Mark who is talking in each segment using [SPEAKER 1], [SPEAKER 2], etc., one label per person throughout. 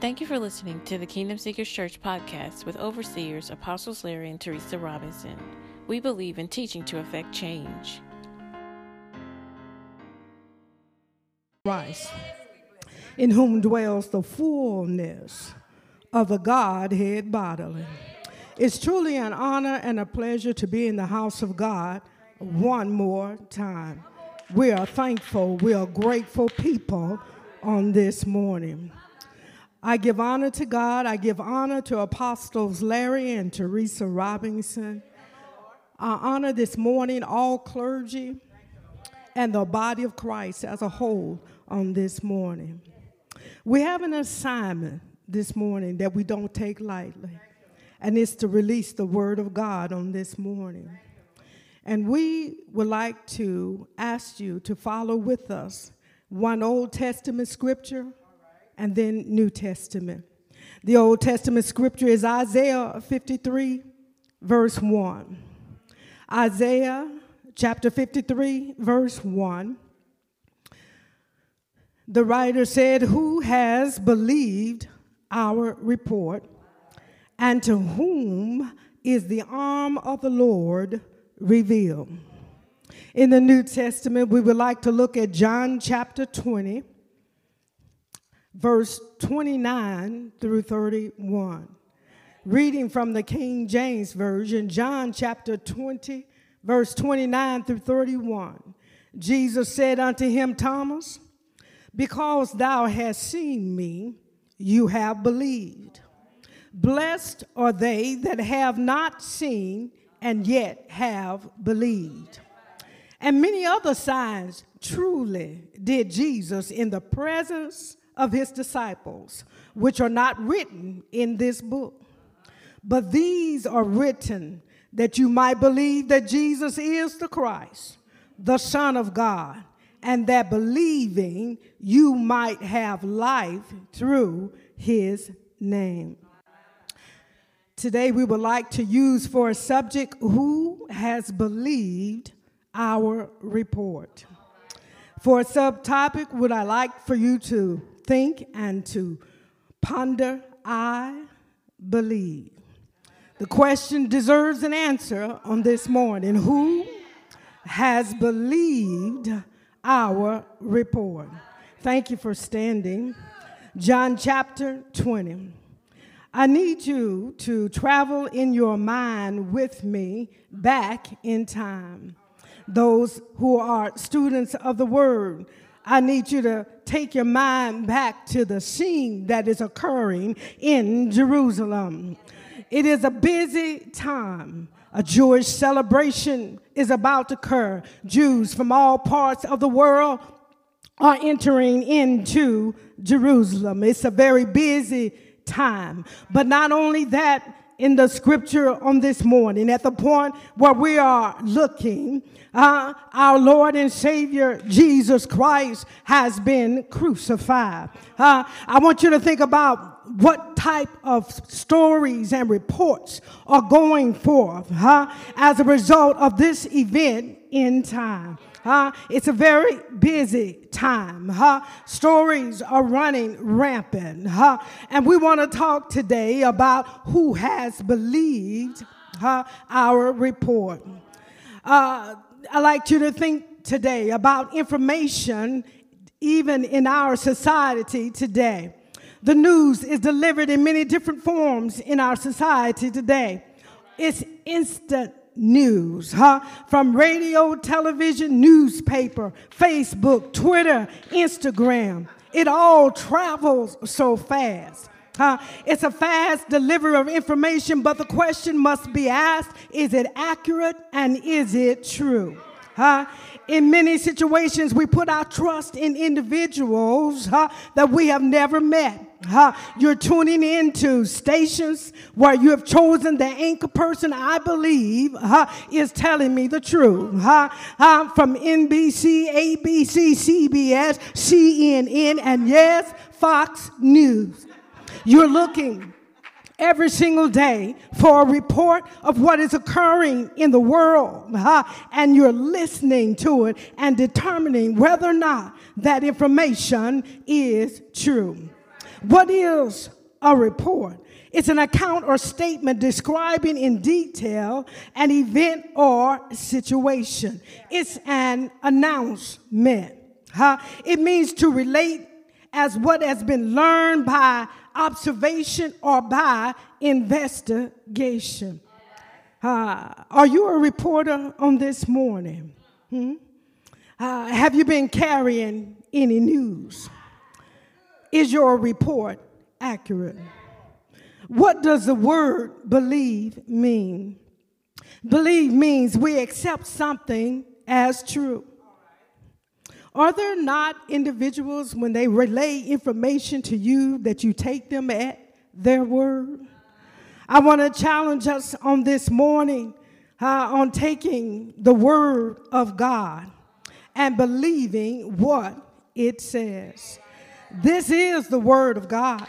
[SPEAKER 1] Thank you for listening to the Kingdom Seekers Church podcast with overseers Apostles Larry and Teresa Robinson. We believe in teaching to effect change.
[SPEAKER 2] Christ, in whom dwells the fullness of the Godhead bodily. It's truly an honor and a pleasure to be in the house of God one more time. We are thankful, we are grateful people on this morning. I give honor to God. I give honor to Apostles Larry and Teresa Robinson. I honor this morning all clergy and the body of Christ as a whole on this morning. We have an assignment this morning that we don't take lightly, and it's to release the Word of God on this morning. And we would like to ask you to follow with us one Old Testament scripture and then New Testament. The Old Testament scripture is Isaiah 53, verse 1. Isaiah chapter 53, verse 1. The writer said, Who has believed our report, and to whom is the arm of the Lord revealed? In the New Testament, we would like to look at John chapter 20, verse 29 through 31. Reading from the King James Version, John chapter 20, verse 29 through 31. Jesus said unto him, Thomas, because thou hast seen me, you have believed. Blessed are they that have not seen and yet have believed. And many other signs truly did Jesus in the presence of his disciples, which are not written in this book. But these are written that you might believe that Jesus is the Christ, the Son of God, and that believing you might have life through his name. Today, we would like to use for a subject who has believed our report. For a subtopic, would I like for you to think and to ponder, I believe. The question deserves an answer on this morning. Who has believed our report? Thank you for standing. John chapter 20. I need you to travel in your mind with me back in time. Those who are students of the word, I need you to take your mind back to the scene that is occurring in Jerusalem. It is a busy time. A Jewish celebration is about to occur. Jews from all parts of the world are entering into Jerusalem. It's a very busy time. But not only that, in the scripture on this morning, at the point where we are looking, uh, our Lord and Savior Jesus Christ has been crucified. Uh, I want you to think about what type of stories and reports are going forth huh, as a result of this event in time. Uh, it's a very busy time. Huh? Stories are running rampant. Huh? And we want to talk today about who has believed huh, our report. Uh, I'd like you to think today about information, even in our society today. The news is delivered in many different forms in our society today. It's instant news, huh? From radio, television, newspaper, Facebook, Twitter, Instagram. It all travels so fast. Huh? It's a fast delivery of information, but the question must be asked is it accurate and is it true? Huh? In many situations, we put our trust in individuals huh, that we have never met. Huh? You're tuning into stations where you have chosen the anchor person I believe huh, is telling me the truth. Huh? Huh? From NBC, ABC, CBS, CNN, and yes, Fox News. You're looking every single day for a report of what is occurring in the world, huh? and you're listening to it and determining whether or not that information is true. What is a report? It's an account or statement describing in detail an event or situation. It's an announcement. Huh? It means to relate as what has been learned by observation or by investigation. Uh, are you a reporter on this morning? Hmm? Uh, have you been carrying any news? Is your report accurate? What does the word believe mean? Believe means we accept something as true. Are there not individuals when they relay information to you that you take them at their word? I want to challenge us on this morning uh, on taking the word of God and believing what it says. This is the word of God.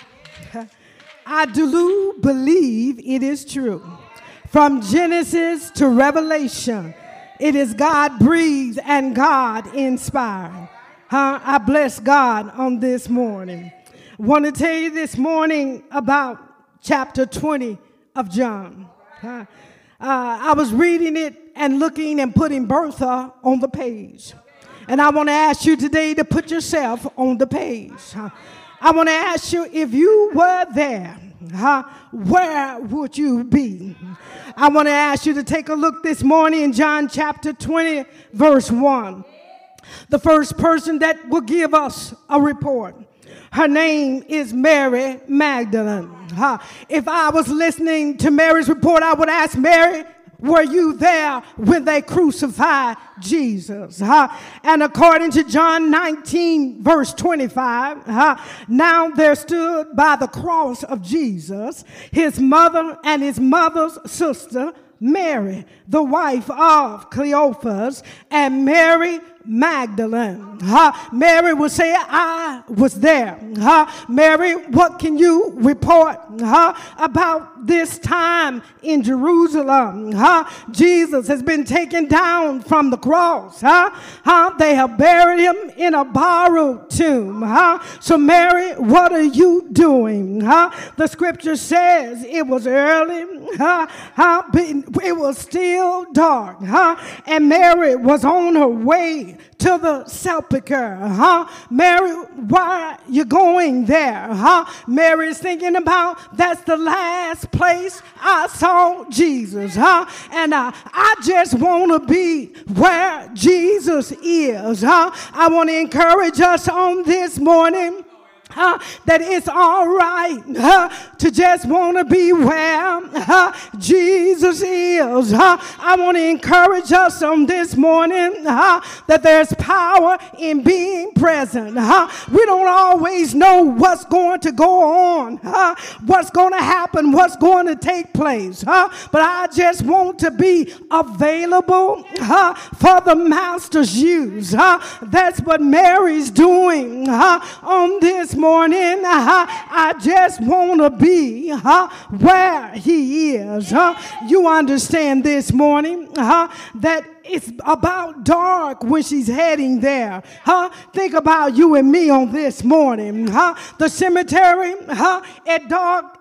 [SPEAKER 2] I do believe it is true. From Genesis to Revelation, it is God breathed and God inspired. Huh? I bless God on this morning. Want to tell you this morning about chapter 20 of John. Uh, I was reading it and looking and putting Bertha on the page. And I want to ask you today to put yourself on the page. I want to ask you if you were there, huh, where would you be? I want to ask you to take a look this morning in John chapter 20, verse 1. The first person that will give us a report her name is Mary Magdalene. Huh? If I was listening to Mary's report, I would ask Mary, were you there when they crucified Jesus? Huh? And according to John 19, verse 25, huh, now there stood by the cross of Jesus his mother and his mother's sister, Mary, the wife of Cleophas, and Mary Magdalene. Huh? Mary will say, I was there. Huh? Mary, what can you report huh? about this time in Jerusalem? Huh? Jesus has been taken down from the cross. Huh? Huh? They have buried him in a borrowed tomb. Huh? So, Mary, what are you doing? Huh? The scripture says it was early. Huh? Huh? It was still dark. Huh? And Mary was on her way to the sepulchre, huh? Mary, why are you going there, huh? Mary's thinking about that's the last place I saw Jesus, huh? And uh, I just want to be where Jesus is, huh? I want to encourage us on this morning uh, that it's all right uh, to just want to be where uh, Jesus is. I want to encourage us on this morning that there's power in being present. we don't always know what's going to go on, what's going to happen, what's going to take place. but I just want to be available for the Master's use. that's what Mary's doing on this morning, uh, I just want to be uh, where He is. Uh, you understand this morning that it's about dark when she's heading there. Huh? Think about you and me on this morning. Huh? The cemetery, huh? At dark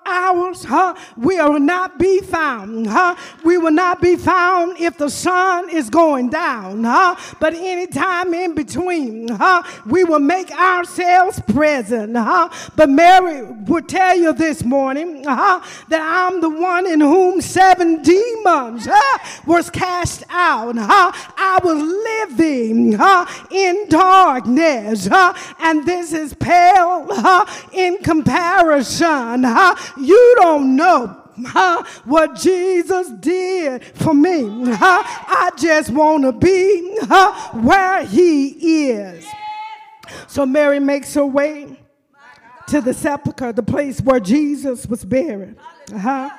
[SPEAKER 2] huh? We will not be found. Huh? We will not be found if the sun is going down. Huh? But anytime in between, huh? We will make ourselves present. Huh? But Mary would tell you this morning, huh? That I'm the one in whom seven demons huh? was cast out. Huh? I was living in darkness, and this is pale in comparison. You don't know uh, what Jesus did for me. Uh, I just want to be uh, where he is. So Mary makes her way to the sepulchre, the place where Jesus was buried. Uh-huh.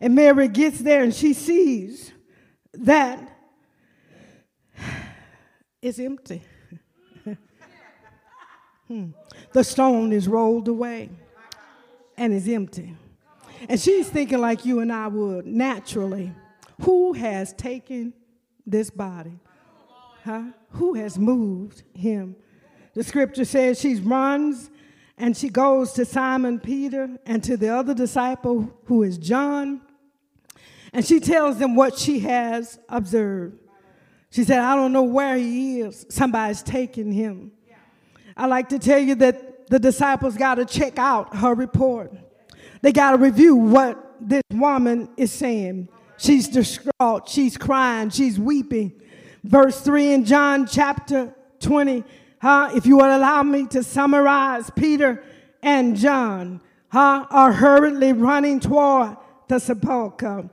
[SPEAKER 2] And Mary gets there and she sees that it's empty. hmm. The stone is rolled away and is empty. And she's thinking like you and I would naturally. Who has taken this body? Huh? Who has moved him? The scripture says she runs And she goes to Simon Peter and to the other disciple, who is John, and she tells them what she has observed. She said, I don't know where he is. Somebody's taking him. I like to tell you that the disciples got to check out her report. They got to review what this woman is saying. She's distraught, she's crying, she's weeping. Verse 3 in John chapter 20, huh? If you would allow me to summarize, Peter and John, huh, are hurriedly running toward the sepulchre.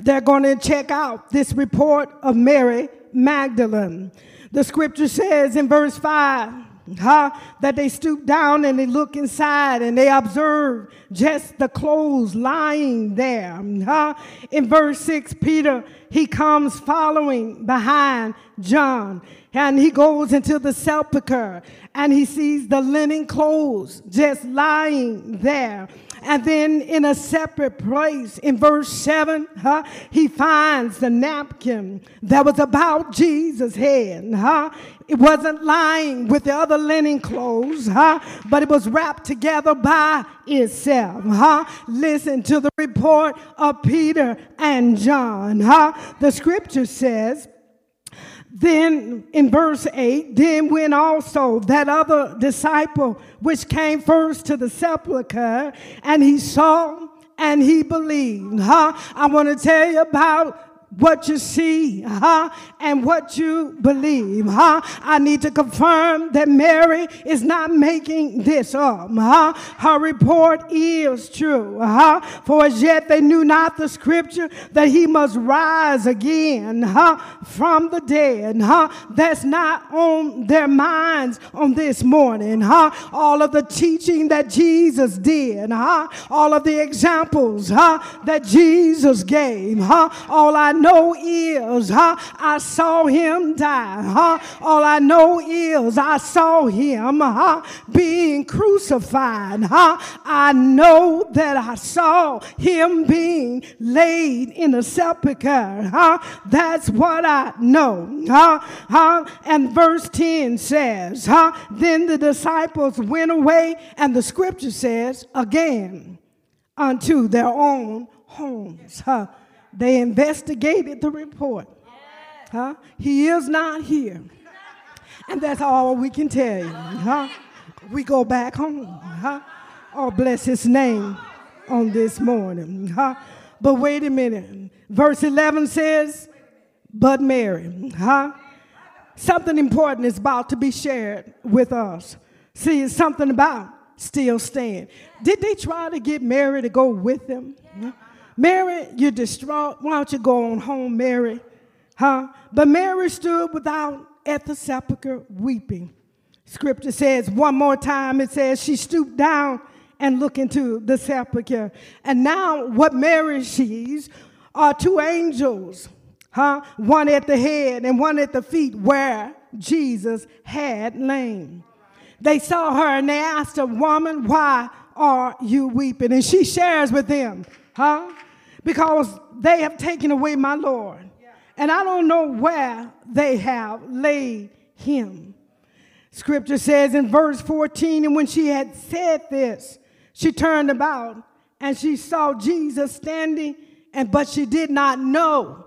[SPEAKER 2] They're going to check out this report of Mary Magdalene. The scripture says in verse 5, huh, that they stoop down and they look inside and they observe just the clothes lying there. Huh? In verse 6, Peter, he comes following behind John and he goes into the sepulchre and he sees the linen clothes just lying there. And then in a separate place, in verse 7, huh, he finds the napkin that was about Jesus' head. Huh? It wasn't lying with the other linen clothes, huh? but it was wrapped together by itself. Huh? Listen to the report of Peter and John. Huh? The scripture says, then in verse 8, then when also that other disciple which came first to the sepulchre and he saw and he believed. Huh? I want to tell you about what you see, huh? And what you believe, huh? I need to confirm that Mary is not making this up, huh? Her report is true, huh? For as yet they knew not the scripture that he must rise again, huh? From the dead, huh? That's not on their minds on this morning, huh? All of the teaching that Jesus did, huh? All of the examples, huh? That Jesus gave, huh? All I know is, huh, I saw him die. Huh? All I know is I saw him huh, being crucified. Huh? I know that I saw him being laid in a sepulchre. Huh? That's what I know. Huh? Huh? And verse 10 says, huh, Then the disciples went away, and the scripture says, again, unto their own homes. Huh? They investigated the report. Huh? He is not here. And that's all we can tell you. Huh? We go back home. Huh? Oh, bless his name on this morning. Huh? But wait a minute. Verse 11 says, But Mary. Huh? Something important is about to be shared with us. See, it's something about still staying. Did they try to get Mary to go with them? Mary, you're distraught. Why don't you go on home, Mary? Huh? But Mary stood without at the sepulchre weeping. Scripture says one more time, it says she stooped down and looked into the sepulchre. And now what Mary sees are two angels, huh? One at the head and one at the feet where Jesus had lain. They saw her and they asked her, Woman, why are you weeping? And she shares with them, huh? Because they have taken away my Lord. And I don't know where they have laid him. Scripture says in verse 14, and when she had said this, she turned about and she saw Jesus standing, and but she did not know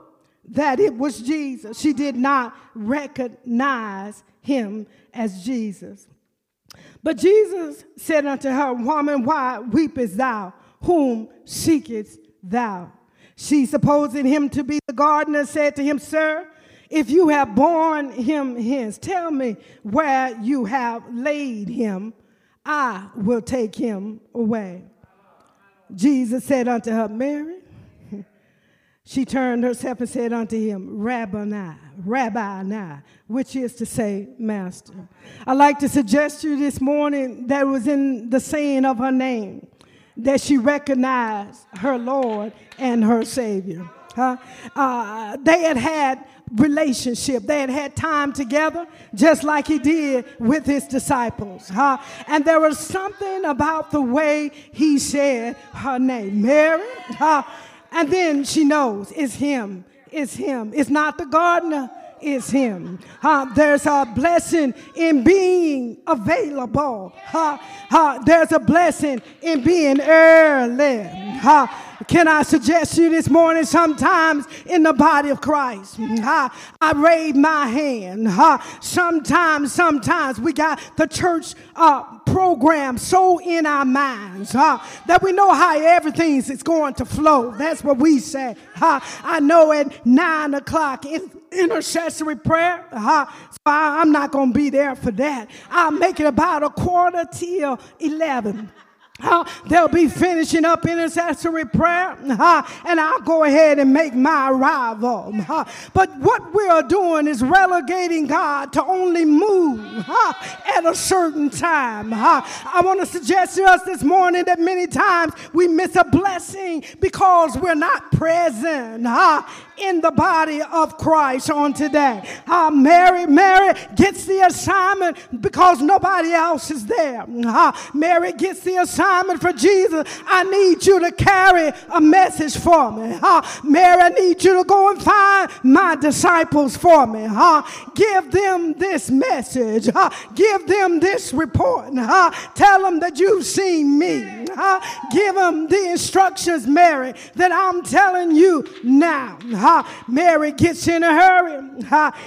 [SPEAKER 2] that it was Jesus. She did not recognize him as Jesus. But Jesus said unto her, Woman, why weepest thou? Whom seekest thou? She, supposing him to be the gardener, said to him, Sir, if you have borne him hence, tell me where you have laid him. I will take him away. Jesus said unto her, Mary. She turned herself and said unto him, Rabbi, Rabbi, which is to say, Master. I'd like to suggest to you this morning that was in the saying of her name that she recognized her Lord and her Savior. Huh? Uh, they had had relationship. They had had time together, just like he did with his disciples. Huh? And there was something about the way he said her name, Mary. Huh? And then she knows it's him. It's him. It's not the gardener. Is Him. Uh, there's a blessing in being available. Uh, uh, there's a blessing in being early. Uh, can I suggest you this morning? Sometimes in the body of Christ, uh, I raise my hand. Uh, sometimes, sometimes we got the church uh, program so in our minds uh, that we know how everything is going to flow. That's what we say. I know at nine o'clock intercessory prayer, uh, so I, I'm not going to be there for that. I'll make it about a quarter till 11. Uh, they'll be finishing up intercessory prayer, uh, and I'll go ahead and make my arrival. Uh, but what we are doing is relegating God to only move at a certain time. I want to suggest to us this morning that many times we miss a blessing because we're not present in the body of Christ on today. Uh, Mary, Mary gets the assignment because nobody else is there. Uh, Mary gets the assignment for Jesus. I need you to carry a message for me. Uh, Mary, I need you to go and find my disciples for me. Uh, give them this message. Uh, give them this report. Uh, tell them that you've seen me. Uh, give them the instructions, Mary, that I'm telling you now. Uh, Mary gets in a hurry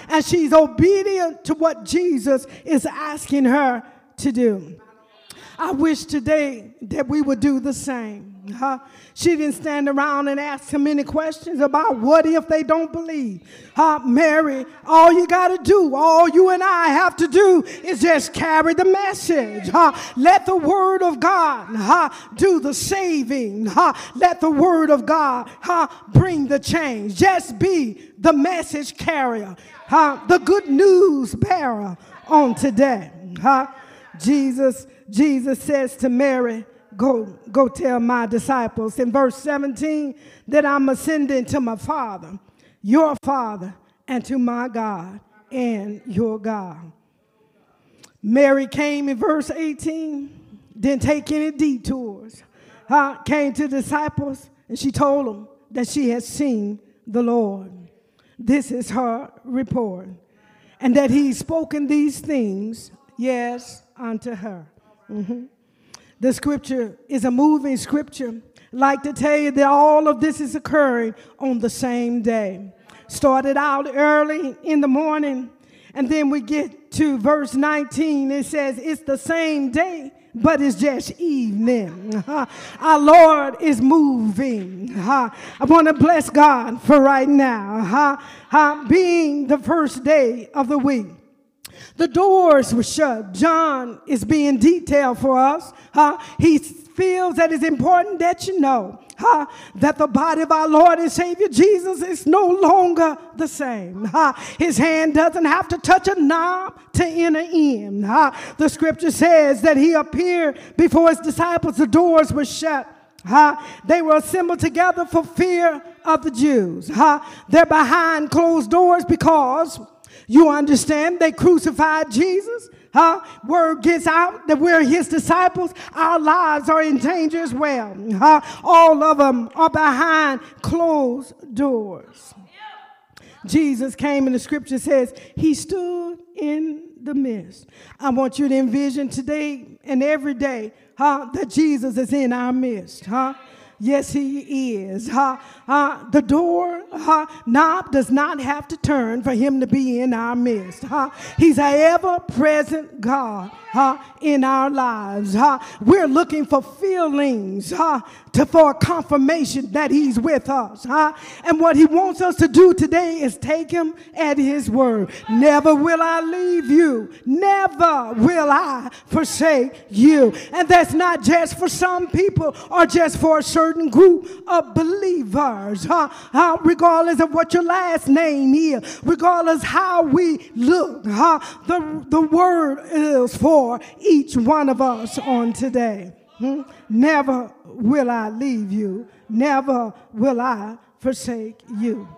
[SPEAKER 2] and she's obedient to what Jesus is asking her to do. I wish today that we would do the same. Huh? She didn't stand around and ask him any questions about what if they don't believe. Huh? Mary, all you got to do, all you and I have to do is just carry the message. Huh? Let the word of God huh, do the saving. Huh? Let the word of God huh, bring the change. Just be the message carrier, huh? the good news bearer on today. Huh? Jesus, Jesus says to Mary, go, go tell my disciples in verse 17 that I'm ascending to my Father, your Father, and to my God and your God. Mary came in verse 18, didn't take any detours. Came to the disciples and she told them that she had seen the Lord. This is her report. And that he's spoken these things, yes, unto her. Mm-hmm. The scripture is a moving scripture. Like to tell you that all of this is occurring on the same day. Started out early in the morning, and then we get to verse 19. It says, It's the same day, but it's just evening. Our Lord is moving. I want to bless God for right now, being the first day of the week. The doors were shut. John is being detailed for us. Huh? He feels that it's important that you know huh, that the body of our Lord and Savior Jesus is no longer the same. Huh? His hand doesn't have to touch a knob to enter in. Huh? The scripture says that he appeared before his disciples, the doors were shut. Huh? They were assembled together for fear of the Jews. Huh? They're behind closed doors because you understand they crucified Jesus. Huh? Word gets out that we're his disciples. Our lives are in danger as well. Huh? All of them are behind closed doors. Jesus came and the scripture says he stood in the midst. I want you to envision today and every day huh, that Jesus is in our midst. Huh? Yes, he is. Uh, uh, the door uh, knob does not have to turn for him to be in our midst. Uh, he's an ever present God uh, in our lives. Uh, we're looking for feelings uh, to, for confirmation that He's with us. Uh, and what He wants us to do today is take Him at His word. Never will I leave you. Never will I forsake you. And that's not just for some people or just for a certain group of believers. Uh, uh, regardless of what your last name is, regardless how we look, uh, the, the word is for for each one of us on today. Hmm? Never will I leave you. Never will I forsake you.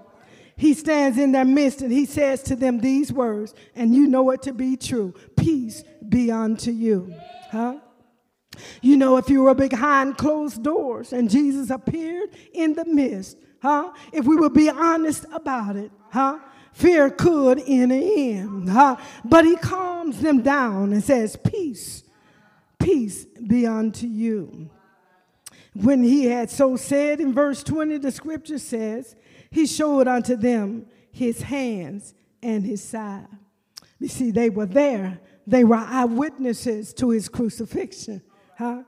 [SPEAKER 2] He stands in their midst and he says to them these words, and you know it to be true Peace be unto you. Huh? You know, if you were behind closed doors and Jesus appeared in the midst, huh? If we would be honest about it, huh? fear could in the end. Huh? But he calms them down and says, Peace, peace be unto you. When he had so said in verse 20, the scripture says, He showed unto them his hands and his side. You see, they were there. They were eyewitnesses to his crucifixion. Huh?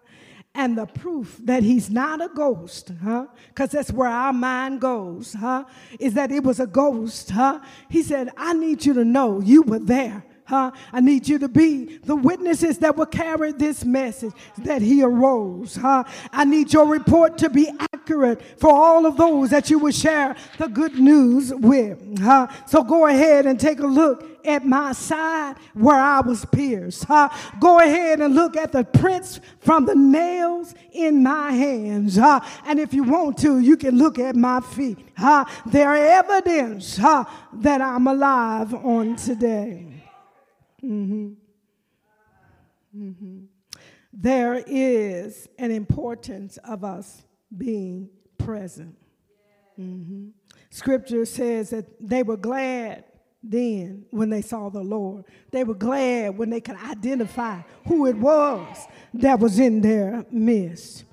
[SPEAKER 2] and the proof that he's not a ghost, huh? Because that's where our mind goes, huh? Is that it was a ghost, huh? He said, I need you to know you were there. Huh? I need you to be the witnesses that will carry this message that he arose. Huh? I need your report to be accurate for all of those that you will share the good news with. Huh? So go ahead and take a look at my side where I was pierced. Huh? Go ahead and look at the prints from the nails in my hands. Huh? And if you want to, you can look at my feet. Huh? They're evidence huh, that I'm alive on today. Mm-hmm. Mm-hmm. There is an importance of us being present. Mm-hmm. Scripture says that they were glad then when they saw the Lord. They were glad when they could identify who it was that was in their midst.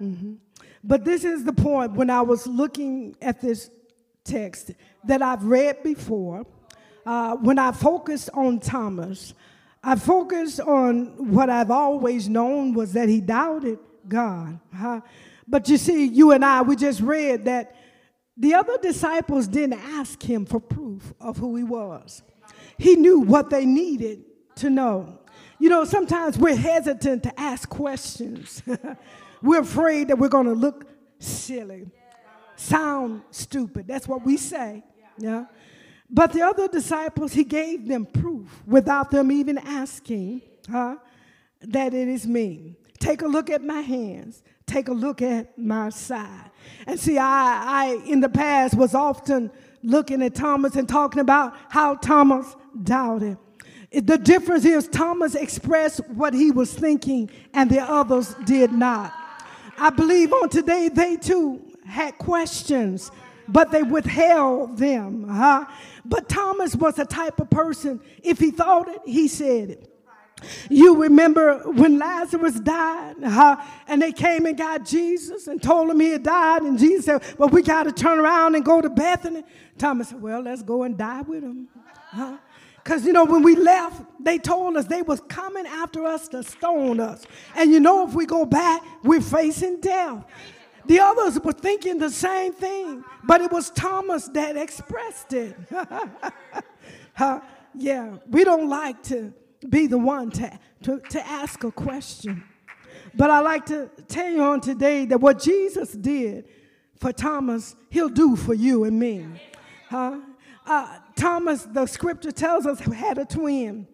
[SPEAKER 2] Mm-hmm. But this is the point when I was looking at this text that I've read before uh, when I focused on Thomas, I focused on what I've always known was that he doubted God. Huh? But you see, you and I, we just read that the other disciples didn't ask him for proof of who he was. He knew what they needed to know. You know, sometimes we're hesitant to ask questions. we're afraid that we're going to look silly, sound stupid. That's what we say. Yeah. But the other disciples, he gave them proof without them even asking huh, that it is me. Take a look at my hands. Take a look at my side. And see, I, I in the past was often looking at Thomas and talking about how Thomas doubted. The difference is Thomas expressed what he was thinking and the others did not. I believe on today they too had questions, but they withheld them. Huh? But Thomas was a type of person, if he thought it, he said it. You remember when Lazarus died, huh? and they came and got Jesus and told him he had died, and Jesus said, Well, we got to turn around and go to Bethany. Thomas said, Well, let's go and die with him. Huh? Because, you know, when we left, they told us they was coming after us to stone us. And you know, if we go back, we're facing death. The others were thinking the same thing, but it was Thomas that expressed it. huh? Yeah, we don't like to be the one to, to, to ask a question. But I like to tell you on today that what Jesus did for Thomas, he'll do for you and me. Huh? Uh, Thomas, the scripture tells us, had a twin.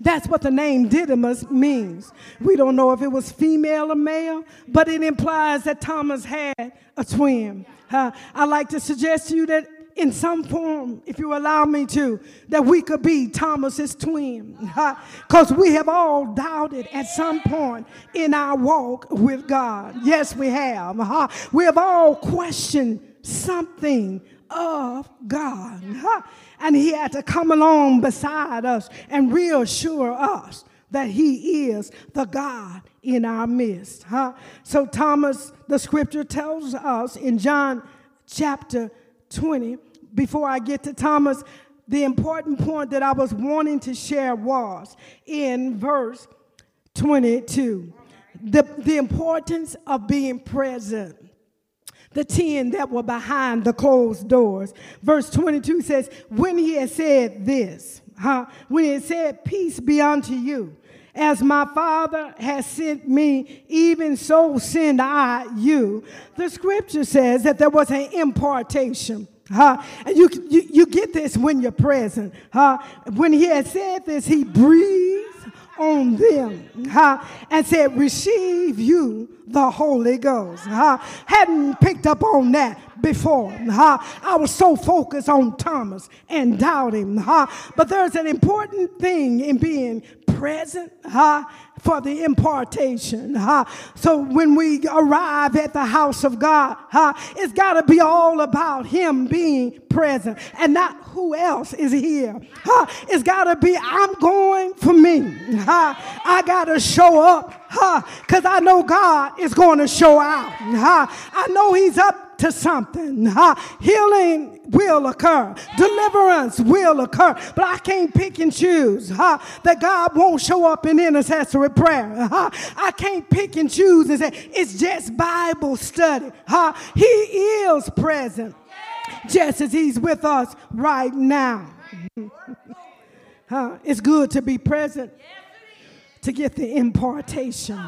[SPEAKER 2] That's what the name Didymus means. We don't know if it was female or male, but it implies that Thomas had a twin. Uh, I like to suggest to you that in some form, if you allow me to, that we could be Thomas's twin. Because we have all doubted at some point in our walk with God. Yes, we have. We have all questioned something of God. And he had to come along beside us and reassure us that he is the God in our midst. So, Thomas, the scripture tells us in John chapter 20, before I get to Thomas, the important point that I was wanting to share was in verse 22 the, the importance of being present the 10 that were behind the closed doors. Verse 22 says, When he had said this, huh, when he had said, Peace be unto you, as my Father has sent me, even so send I you. The scripture says that there was an impartation. Huh? And you, you, you get this when you're present. Huh? When he had said this, he breathed on them huh? and said, Receive you the Holy Ghost. Huh? Hadn't picked up on that before. I was so focused on Thomas and doubting. Huh? But there's an important thing in being present for the impartation. So when we arrive at the house of God, it's got to be all about Him being present and not who else is here. It's got to be I'm going for me. I got to show up because? I know God is going to show out. I know He's up to something. Uh, healing will occur, deliverance will occur, but I can't pick and choose uh, that God won't show up in intercessory prayer. Uh, I can't pick and choose and say it's just Bible study. he is present just as He's with us right now. it's good to be present to get the impartation.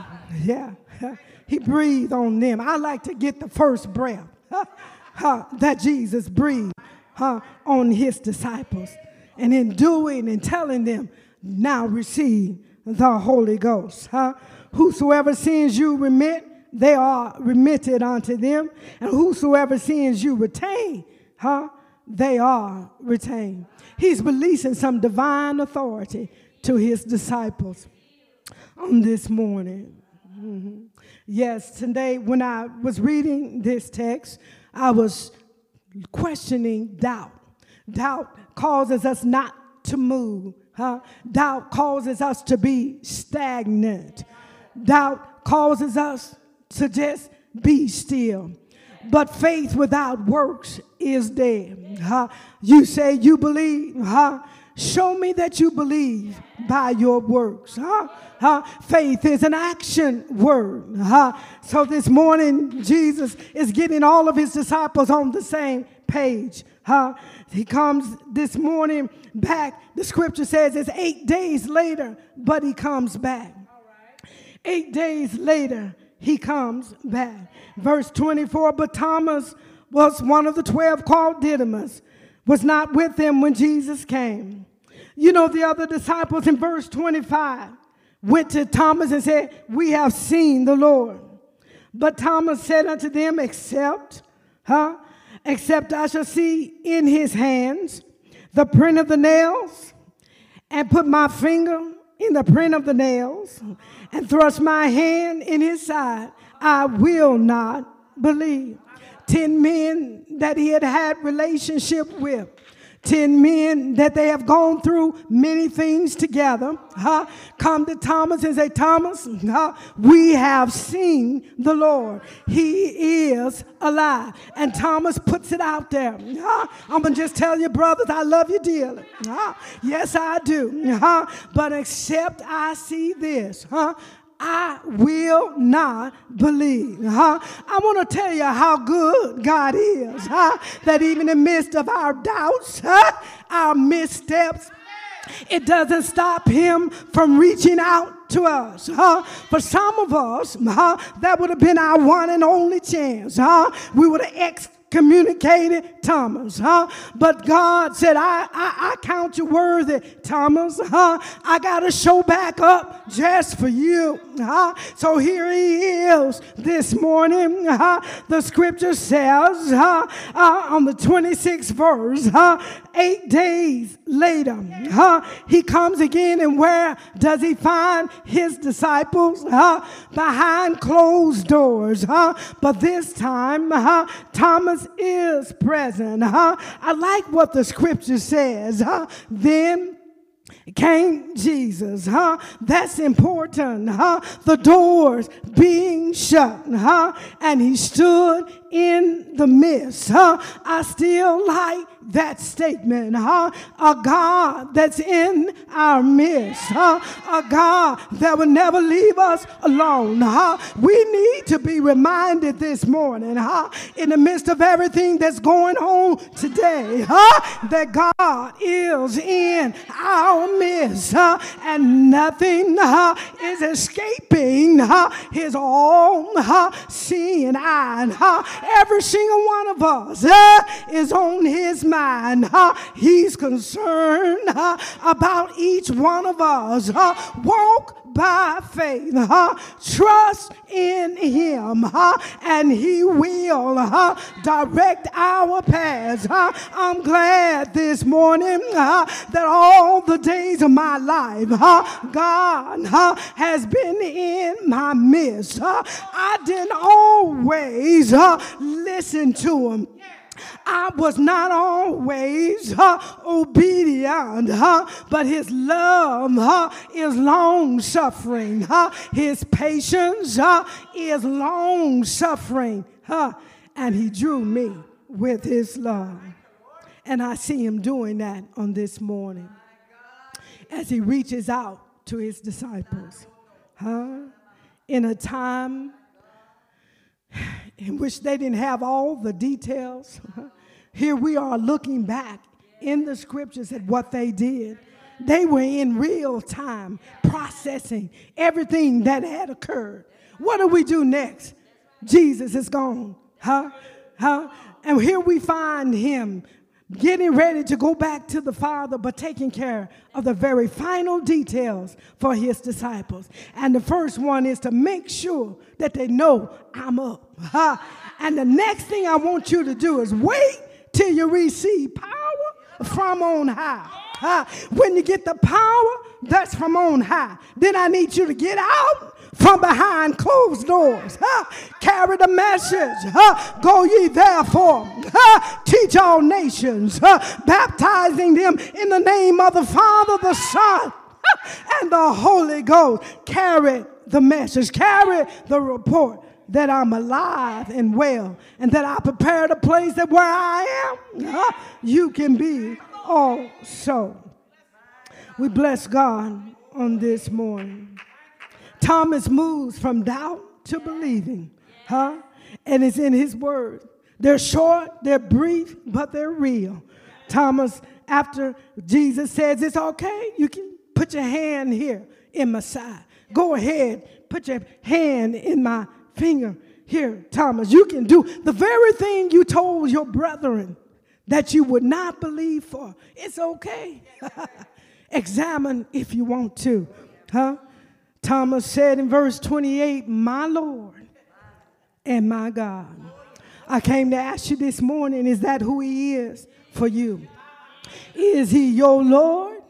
[SPEAKER 2] Yeah. He breathed on them. I like to get the first breath that Jesus breathed huh, on his disciples. And in doing and telling them, now receive the Holy Ghost. Huh? Whosoever sins you remit, they are remitted unto them. And whosoever sins you retain, huh? They are retained. He's releasing some divine authority to his disciples on this morning. Yes, today when I was reading this text, I was questioning doubt. Doubt causes us not to move. Huh? Doubt causes us to be stagnant. Doubt causes us to just be still. But faith without works is dead. Huh? You say you believe, huh? Show me that you believe by your works. Huh? Huh? Faith is an action word. Huh? So this morning, Jesus is getting all of his disciples on the same page. Huh? He comes this morning back. The scripture says it's eight days later, but he comes back. Eight days later, he comes back. Verse 24, but Thomas was one of the 12 called Didymus, was not with them when Jesus came. You know, the other disciples in verse 25 went to Thomas and said, We have seen the Lord. But Thomas said unto them, Except, huh? Except I shall see in his hands the print of the nails, and put my finger in the print of the nails, and thrust my hand in his side, I will not believe. Ten men that he had had relationship with 10 men that they have gone through many things together, huh? come to Thomas and say, Thomas, huh? we have seen the Lord. He is alive. And Thomas puts it out there. Huh? I'm to just tell you, brothers, I love you dearly. Yes, I do. But except I see this, huh? I will not believe. Huh? I want to tell you how good God is. Huh? That even in the midst of our doubts, huh? our missteps, it doesn't stop him from reaching out to us. Huh? For some of us, huh, that would have been our one and only chance. Huh? We would have ex- communicated Thomas, huh? But God said, I, I, I count you worthy, Thomas, huh? I got to show back up just for you, huh? So here he is this morning, huh? The scripture says, huh? Uh, on the 26th verse? Uh-huh, eight days later? Uh-huh, he comes again, and where does he find his disciples? Uh-huh. Behind closed doors? But this time? Thomas is present. I like what the scripture says. Then came Jesus, huh? That's important, huh? The doors being shut, huh? And he stood in the midst, huh? I still like that statement, huh? A God that's in our midst, huh? A God that will never leave us alone, huh? We need to be reminded this morning, huh? In the midst of everything that's going on today, huh? That God is in our midst, huh? And nothing, huh? Is escaping, huh? His own, huh? Seeing eye, huh? Every single one of us, huh? Is on his mind mind. Uh, he's concerned uh, about each one of us. Uh, walk by faith. Trust in him and he will direct our paths. I'm glad this morning that all the days of my life? God has been in my midst. I didn't always listen to him. I was not always uh, obedient, uh, but his love uh, is long suffering. his patience is long suffering. and he drew me with his love. And I see him doing that on this morning as he reaches out to his disciples. Huh? In a time in which they didn't have all the details. Here we are looking back in the scriptures at what they did. They were in real time processing everything that had occurred. What do we do next? Jesus is gone. Huh? Huh? And here we find him getting ready to go back to the Father, but taking care of the very final details for his disciples. And the first one is to make sure that they know I'm up. And the next thing I want you to do is wait till you receive power from on high. When you get the power, that's from on high. Then I need you to get out from behind closed doors. Huh? Carry the message. Huh? Go ye therefore. Huh? Teach all nations, baptizing them in the name of the Father, the Son, and the Holy Ghost. Carry the message. Carry the report that I'm alive and well, and that I prepared a place that where I am, you can be also. We bless God on this morning. Thomas moves from doubt to believing, huh? And it's in his word. They're short, they're brief, but they're real. Thomas, after Jesus says it's okay, you can put your hand here in my side. Go ahead, put your hand in my finger here, Thomas. You can do the very thing you told your brethren that you would not believe for. It's okay. Examine if you want to. Huh? Thomas said in verse 28, My Lord and my God. I came to ask you this morning, is that who he is for you? Is he your Lord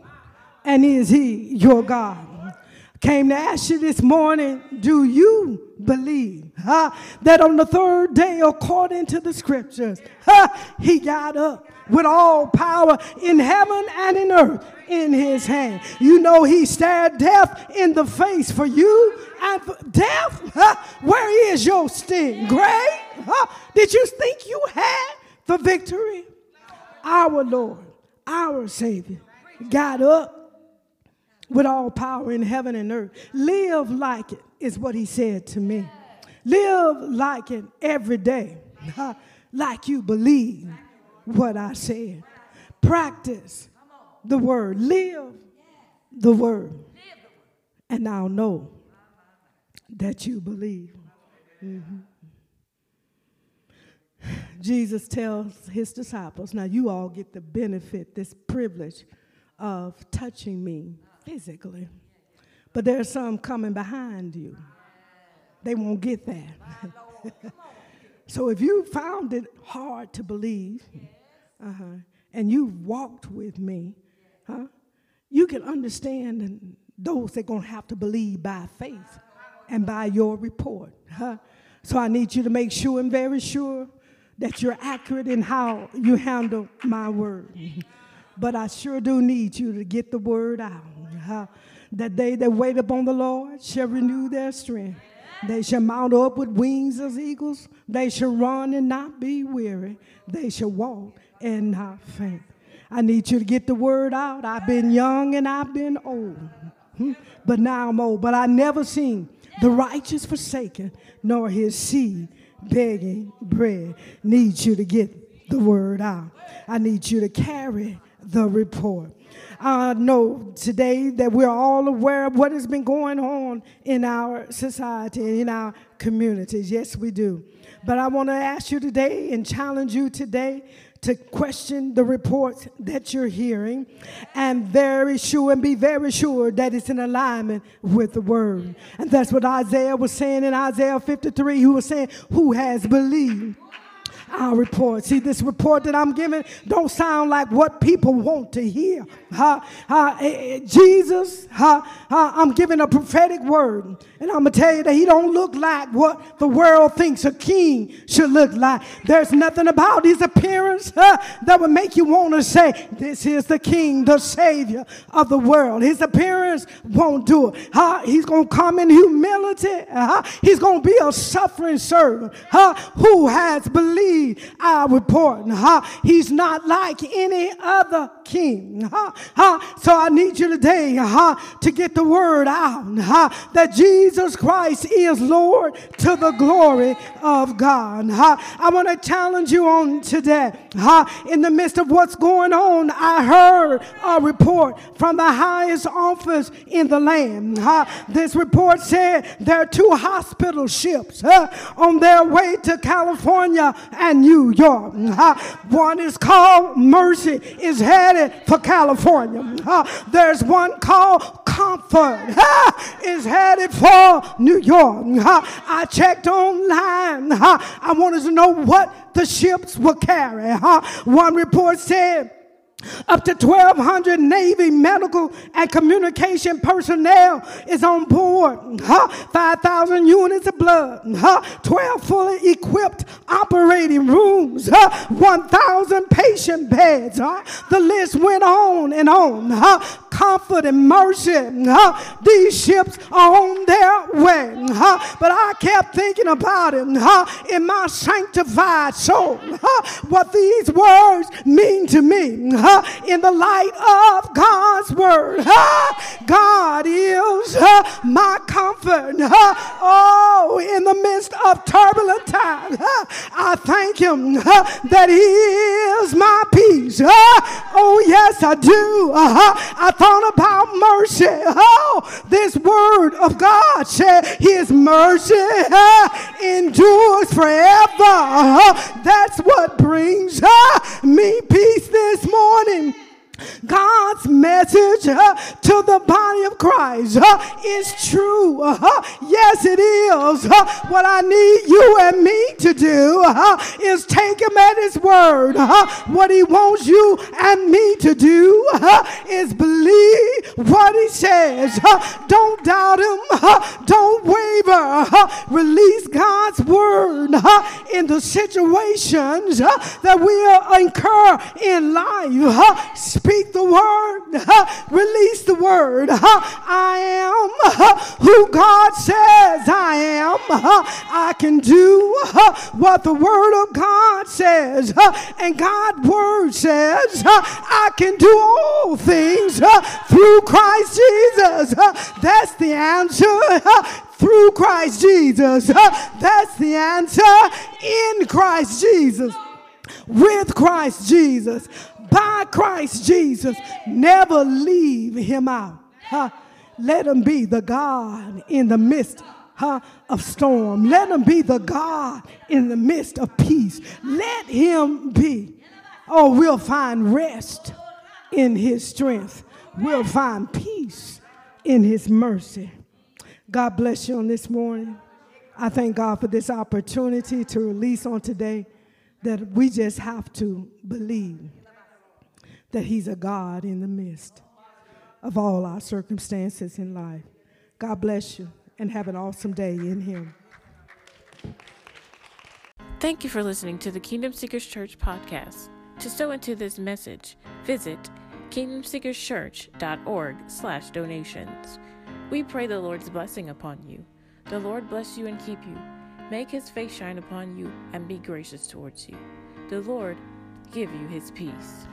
[SPEAKER 2] and is he your God? Came to ask you this morning, do you believe that on the third day, according to the scriptures, he got up with all power in heaven and in earth in his hand. You know, he stared death in the face for you and for death. Huh, where is your sting? Grave? Huh, did you think you had the victory? Our Lord, our Savior, got up with all power in heaven and earth. Live like it, is what he said to me. Live like it every day, like you believe what I said. Practice the word, live the word, and I'll know that you believe. Mm-hmm. Jesus tells his disciples, now you all get the benefit, this privilege of touching me physically. But there's some coming behind you. They won't get that. so if you found it hard to believe, uh-huh, and you've walked with me, huh, you can understand those that are going to have to believe by faith and by your report. Huh? So I need you to make sure and very sure that you're accurate in how you handle my word. But I sure do need you to get the word out Huh? that they that wait upon the Lord shall renew their strength. They shall mount up with wings as eagles. They shall run and not be weary. They shall walk and not faint. I need you to get the word out. I've been young and I've been old, hmm? but now I'm old. But I never seen the righteous forsaken, nor his seed begging bread. Need you to get the word out. I need you to carry the report. I know today that we're all aware of what has been going on in our society and in our communities. Yes, we do. But I want to ask you today and challenge you today to question the reports that you're hearing and very sure and be very sure that it's in alignment with the word. And that's what Isaiah was saying in Isaiah 53. He was saying, Who has believed? Our report. See, this report that I'm giving don't sound like what people want to hear. Uh, uh, Jesus, uh, I'm giving a prophetic word, and I'm gonna tell you that he don't look like what the world thinks a king should look like. There's nothing about his appearance that would make you want to say, "This is the King, the Savior of the world." His appearance won't do it. he's gonna come in humility. he's gonna be a suffering servant who has believed our report. Huh? He's not like any other king. Huh? Huh? So I need you today huh, to get the word out huh, that Jesus Christ is Lord to the glory of God. Huh? I want to challenge you on today. Huh? In the midst of what's going on, I heard a report from the highest office in the land. Huh? This report said there are two hospital ships huh, on their way to California and New York. Uh-huh. One is called Mercy, is headed for California. Uh-huh. There's one called Comfort, uh-huh, is headed for New York. I checked online. I wanted to know what the ships will carry. One report said up to 1,200 Navy medical and communication personnel is on board. Huh? 5,000 units of blood. Huh? 12 fully equipped operating rooms. Huh? 1,000 patient beds. Huh? The list went on and on. Huh? Comfort and mercy. Huh? These ships are on their way. Huh? But I kept thinking about it huh? in my sanctified soul. Huh? What these words mean to me. Huh? in the light of God's word. God is my comfort. Oh, in the midst of turbulent times, I thank Him that He is my peace. Oh, yes, I do. Uh-huh. I thought about mercy. Oh, this word of God said His mercy endures forever. Uh-huh. That's what brings me peace this morning. God's message uh, to the body of Christ uh, is true. Uh, yes, it is. Uh, what I need you and me to do uh, is take him at his word. Uh, what he wants you and me to do is believe what he says. don't doubt him. don't waver. release God's word in the situations that we incur in life. Speak the word, release the word. I am who God says I am. I can do what the word of God says. And God's word says I can do all things through Christ Jesus. That's the answer through Christ Jesus. That's the answer in Christ Jesus. With Christ Jesus by Christ Jesus. Never leave him out. Huh? Let him be the God in the midst huh, of storm. Let him be the God in the midst of peace. Let him be. Oh, we'll find rest in his strength. We'll find peace in his mercy. God bless you on this morning. I thank God for this opportunity to release on today that we just have to believe that He's a God in the midst of all our circumstances in life. God bless you and have an awesome day in Him.
[SPEAKER 1] Thank you for listening to the Kingdom Seekers Church podcast. To sow into this message, visit kingdomseekerschurch.org slash donations. We pray the Lord's blessing upon you. The Lord bless you and keep you. Make his face shine upon you and be gracious towards you. The Lord give you his peace.